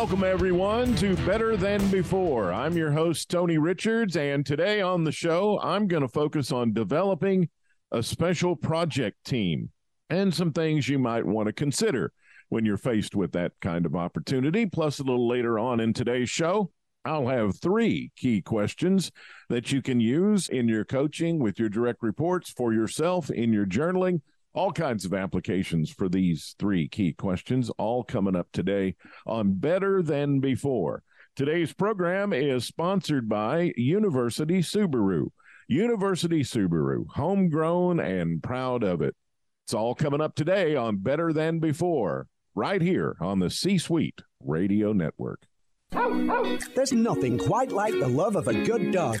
Welcome, everyone, to Better Than Before. I'm your host, Tony Richards, and today on the show, I'm going to focus on developing a special project team and some things you might want to consider when you're faced with that kind of opportunity. Plus, a little later on in today's show, I'll have three key questions that you can use in your coaching with your direct reports for yourself in your journaling all kinds of applications for these three key questions, all coming up today on Better Than Before. Today's program is sponsored by University Subaru. University Subaru, homegrown and proud of it. It's all coming up today on Better Than Before, right here on the C Suite Radio Network. There's nothing quite like the love of a good dog.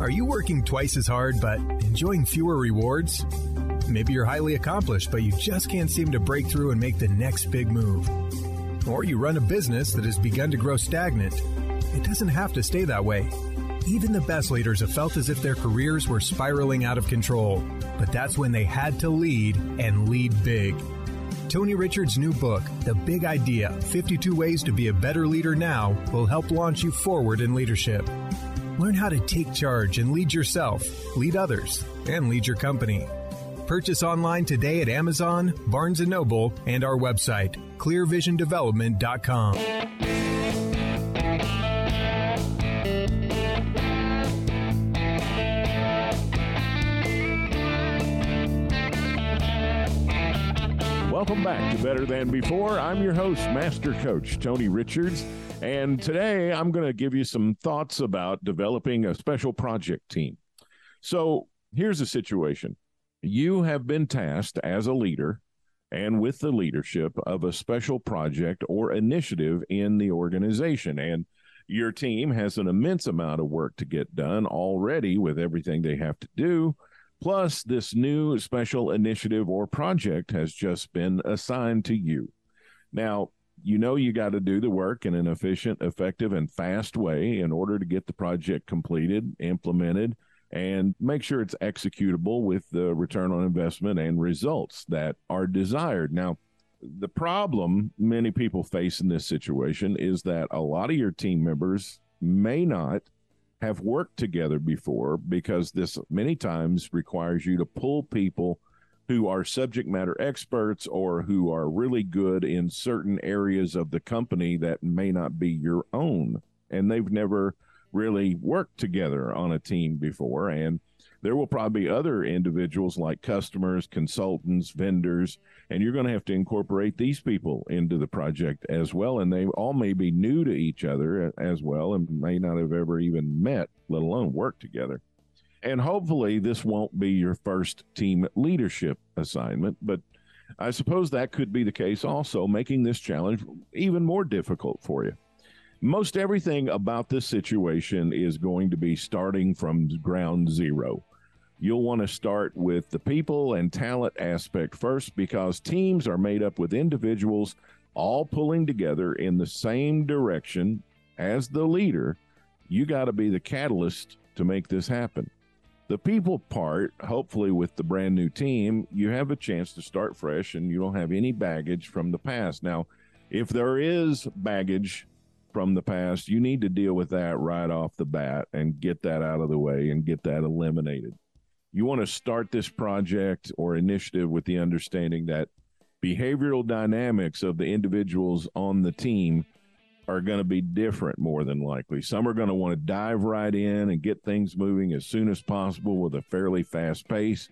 Are you working twice as hard but enjoying fewer rewards? Maybe you're highly accomplished, but you just can't seem to break through and make the next big move. Or you run a business that has begun to grow stagnant. It doesn't have to stay that way. Even the best leaders have felt as if their careers were spiraling out of control, but that's when they had to lead and lead big. Tony Richards' new book, The Big Idea 52 Ways to Be a Better Leader Now, will help launch you forward in leadership. Learn how to take charge and lead yourself, lead others, and lead your company. Purchase online today at Amazon, Barnes & Noble, and our website, clearvisiondevelopment.com. Welcome back to Better Than Before. I'm your host, Master Coach Tony Richards, and today I'm going to give you some thoughts about developing a special project team. So here's the situation you have been tasked as a leader and with the leadership of a special project or initiative in the organization. And your team has an immense amount of work to get done already with everything they have to do. Plus, this new special initiative or project has just been assigned to you. Now, you know you got to do the work in an efficient, effective, and fast way in order to get the project completed, implemented, and make sure it's executable with the return on investment and results that are desired. Now, the problem many people face in this situation is that a lot of your team members may not have worked together before because this many times requires you to pull people who are subject matter experts or who are really good in certain areas of the company that may not be your own and they've never really worked together on a team before. And there will probably be other individuals like customers, consultants, vendors, and you're going to have to incorporate these people into the project as well. And they all may be new to each other uh, as well and may not have ever even met, let alone worked together. And hopefully, this won't be your first team leadership assignment, but I suppose that could be the case also, making this challenge even more difficult for you most everything about this situation is going to be starting from ground zero. you'll want to start with the people and talent aspect first because teams are made up with individuals all pulling together in the same direction as the leader. You got to be the catalyst to make this happen. The people part, hopefully, with the brand new team, you have a chance to start fresh and you don't have any baggage from the past. Now, if there is baggage from the past, you need to deal with that right off the bat and get that out of the way and get that eliminated. You want to start this project or initiative with the understanding that behavioral dynamics of the individuals on the team are going to be different more than likely. Some are going to want to dive right in and get things moving as soon as possible with a fairly fast pace.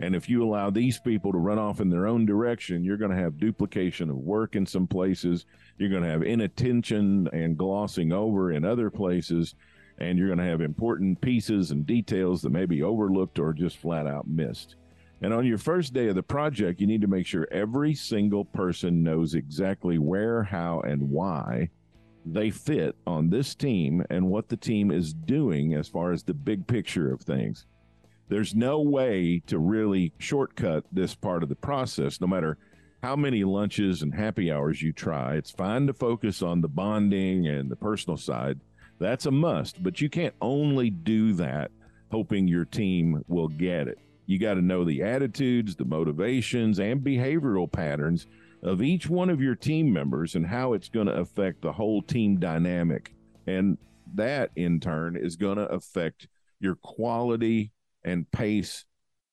And if you allow these people to run off in their own direction, you're going to have duplication of work in some places. You're going to have inattention and glossing over in other places. And you're going to have important pieces and details that may be overlooked or just flat out missed. And on your first day of the project, you need to make sure every single person knows exactly where, how, and why they fit on this team and what the team is doing as far as the big picture of things. There's no way to really shortcut this part of the process, no matter how many lunches and happy hours you try. It's fine to focus on the bonding and the personal side. That's a must, but you can't only do that hoping your team will get it. You got to know the attitudes, the motivations, and behavioral patterns of each one of your team members and how it's going to affect the whole team dynamic. And that in turn is going to affect your quality and pace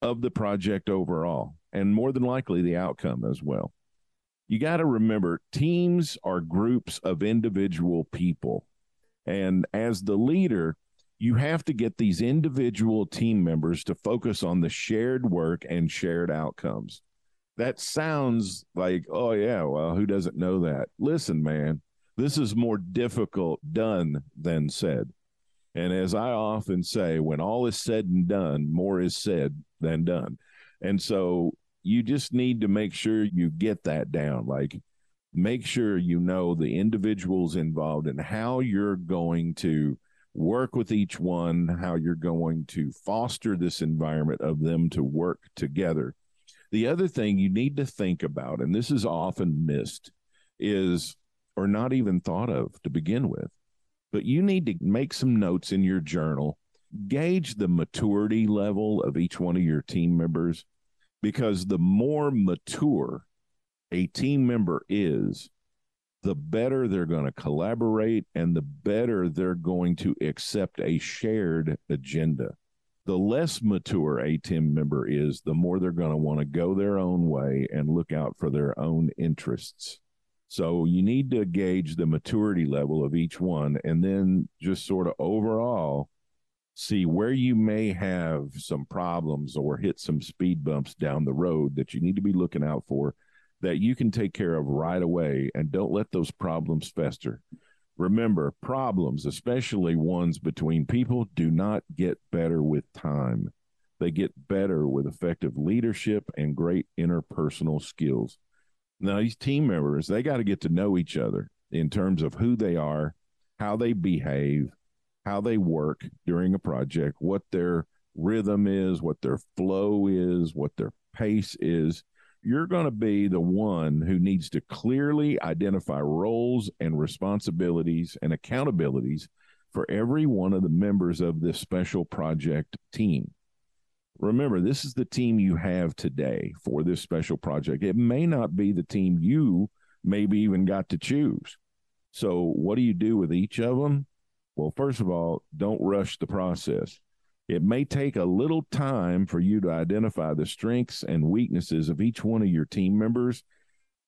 of the project overall, and more than likely the outcome as well. You got to remember teams are groups of individual people. And as the leader, you have to get these individual team members to focus on the shared work and shared outcomes that sounds like, oh, yeah, well, who doesn't know that? Listen, man, this is more difficult done than said. And as I often say, when all is said and done, more is said than done. And so you just need to make sure you get that down. Like, make sure you know the individuals involved and how you're going to work with each one, how you're going to foster this environment of them to work together the other thing you need to think about, and this is often missed, is or not even thought of to begin with, but you need to make some notes in your journal, gauge the maturity level of each one of your team members, because the more mature a team member is, the better they're going to collaborate and the better they're going to accept a shared agenda the less mature a team member is, the more they're going to want to go their own way and look out for their own interests. So you need to gauge the maturity level of each one and then just sort of overall see where you may have some problems or hit some speed bumps down the road that you need to be looking out for that you can take care of right away and don't let those problems fester. Remember, problems, especially ones between people, do not get better with time. They get better with effective leadership and great interpersonal skills. Now, these team members, they got to get to know each other in terms of who they are, how they behave, how they work during a project, what their rhythm is, what their flow is, what their pace is you're going to be the one who needs to clearly identify roles and responsibilities and accountabilities for every one of the members of this special project team. Remember, this is the team you have today for this special project. It may not be the team you maybe even got to choose. So, what do you do with each of them? Well, first of all, don't rush the process. It may take a little time for you to identify the strengths and weaknesses of each one of your team members.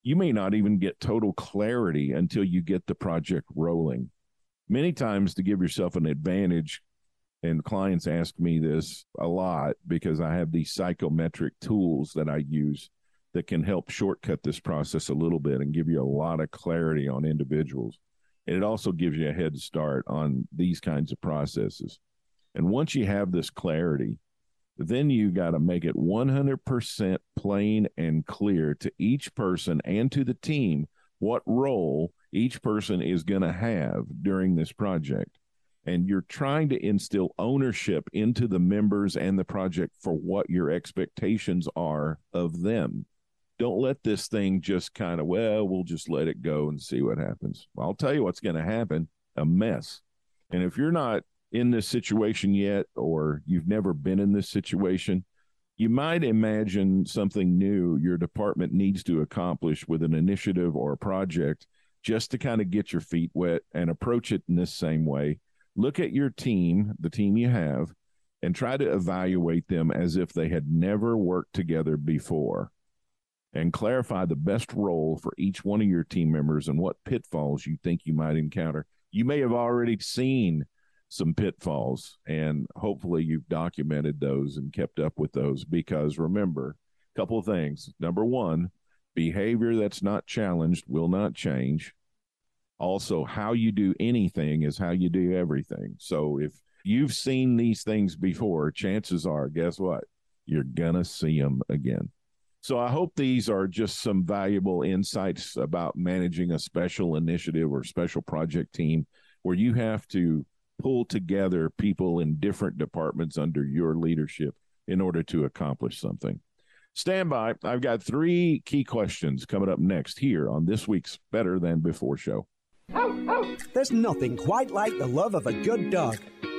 You may not even get total clarity until you get the project rolling. Many times, to give yourself an advantage, and clients ask me this a lot because I have these psychometric tools that I use that can help shortcut this process a little bit and give you a lot of clarity on individuals. And it also gives you a head start on these kinds of processes. And once you have this clarity, then you got to make it 100% plain and clear to each person and to the team what role each person is going to have during this project. and you're trying to instill ownership into the members and the project for what your expectations are of them. Don't let this thing just kind of, well, we'll just let it go and see what happens. I'll tell you what's going to happen a mess. And if you're not in this situation yet, or you've never been in this situation, you might imagine something new your department needs to accomplish with an initiative or a project just to kind of get your feet wet and approach it in this same way. Look at your team, the team you have, and try to evaluate them as if they had never worked together before and clarify the best role for each one of your team members and what pitfalls you think you might encounter. You may have already seen some pitfalls and hopefully you've documented those and kept up with those because remember a couple of things. Number one behavior that's not challenged will not change. Also how you do anything is how you do everything. So if you've seen these things before chances are guess what? You're gonna see them again. So i hope these are just some valuable insights about managing a special initiative or special project team where you have to pull together people in different departments under your leadership in order to accomplish something. Stand by. I've got three key questions coming up next here on this week's Better Than Before show. There's nothing quite like the love of a good dog.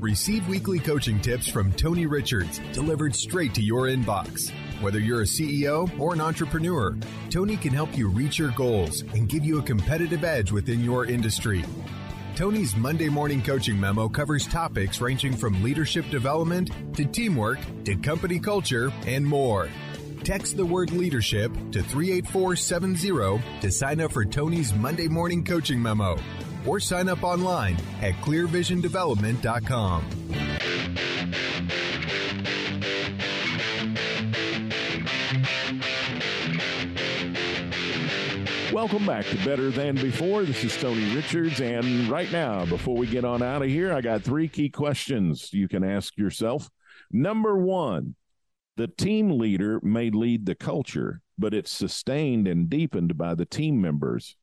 Receive weekly coaching tips from Tony Richards delivered straight to your inbox. Whether you're a CEO or an entrepreneur, Tony can help you reach your goals and give you a competitive edge within your industry. Tony's Monday morning coaching memo covers topics ranging from leadership development to teamwork to company culture and more. Text the word leadership to 38470 to sign up for Tony's Monday morning coaching memo or sign up online at clearvisiondevelopment.com. Welcome back to Better Than Before. This is Tony Richards. And right now, before we get on out of here, I got three key questions you can ask yourself. Number one, the team leader may lead the culture, but it's sustained and deepened by the team members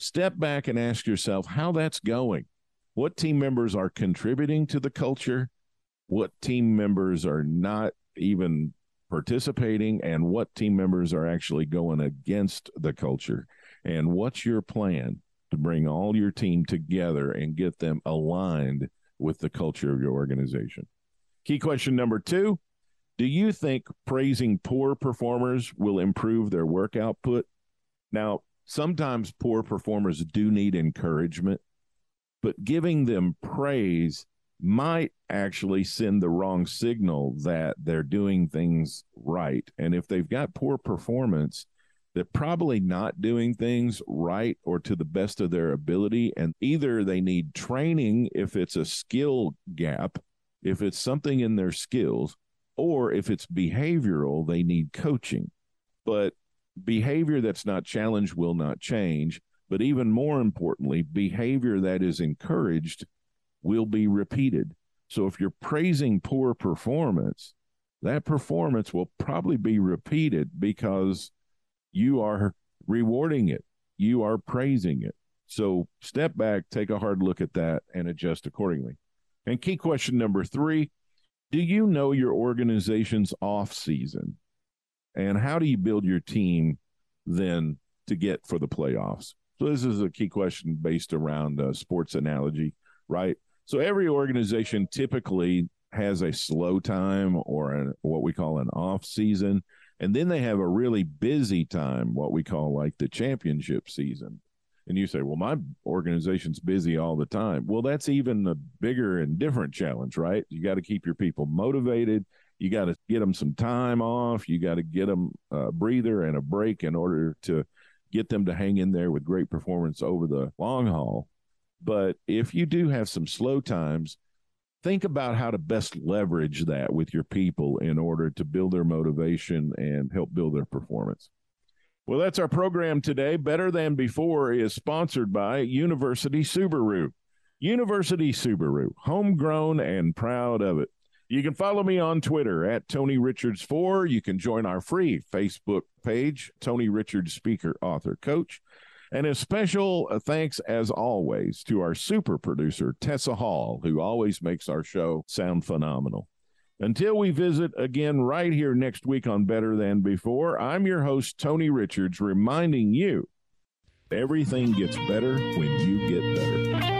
step back and ask yourself how that's going. What team members are contributing to the culture? What team members are not even participating? And what team members are actually going against the culture? And what's your plan to bring all your team together and get them aligned with the culture of your organization? Key question number two Do you think praising poor performers will improve their work output? Now, sometimes poor performers do need encouragement, but giving them praise might actually send the wrong signal that they're doing things right. And if they've got poor performance, they're probably not doing things right or to the best of their ability. And either they need training if it's a skill gap, if it's something in their skills, or if it's behavioral, they need coaching. But behavior that's not challenged will not change. But even more importantly, behavior that is encouraged will be repeated. So if you're praising poor performance, that performance will probably be repeated because you are rewarding it, you are praising it. So step back, take a hard look at that, and adjust accordingly. And key question number three Do you know your organization's off season? And how do you build your team then to get for the playoffs? So this is a key question based around a sports analogy, right? So every organization typically has a slow time or a, what we call an off season, and then they have a really busy time, what we call like the championship season. And you say, well, my organization's busy all the time. Well, that's even a bigger and different challenge, right? You got to keep your people motivated. You got to get them some time off. You got to get them a breather and a break in order to get them to hang in there with great performance over the long haul. But if you do have some slow times, think about how to best leverage that with your people in order to build their motivation and help build their performance. Well, that's our program today. Better Than Before is sponsored by University Subaru. University Subaru, homegrown and proud of it. You can follow me on Twitter at Tony Richards4. You can join our free Facebook page, Tony Richards Speaker, Author, Coach. And a special thanks, as always, to our super producer, Tessa Hall, who always makes our show sound phenomenal. Until we visit again right here next week on Better Than Before, I'm your host, Tony Richards, reminding you everything gets better when you get better.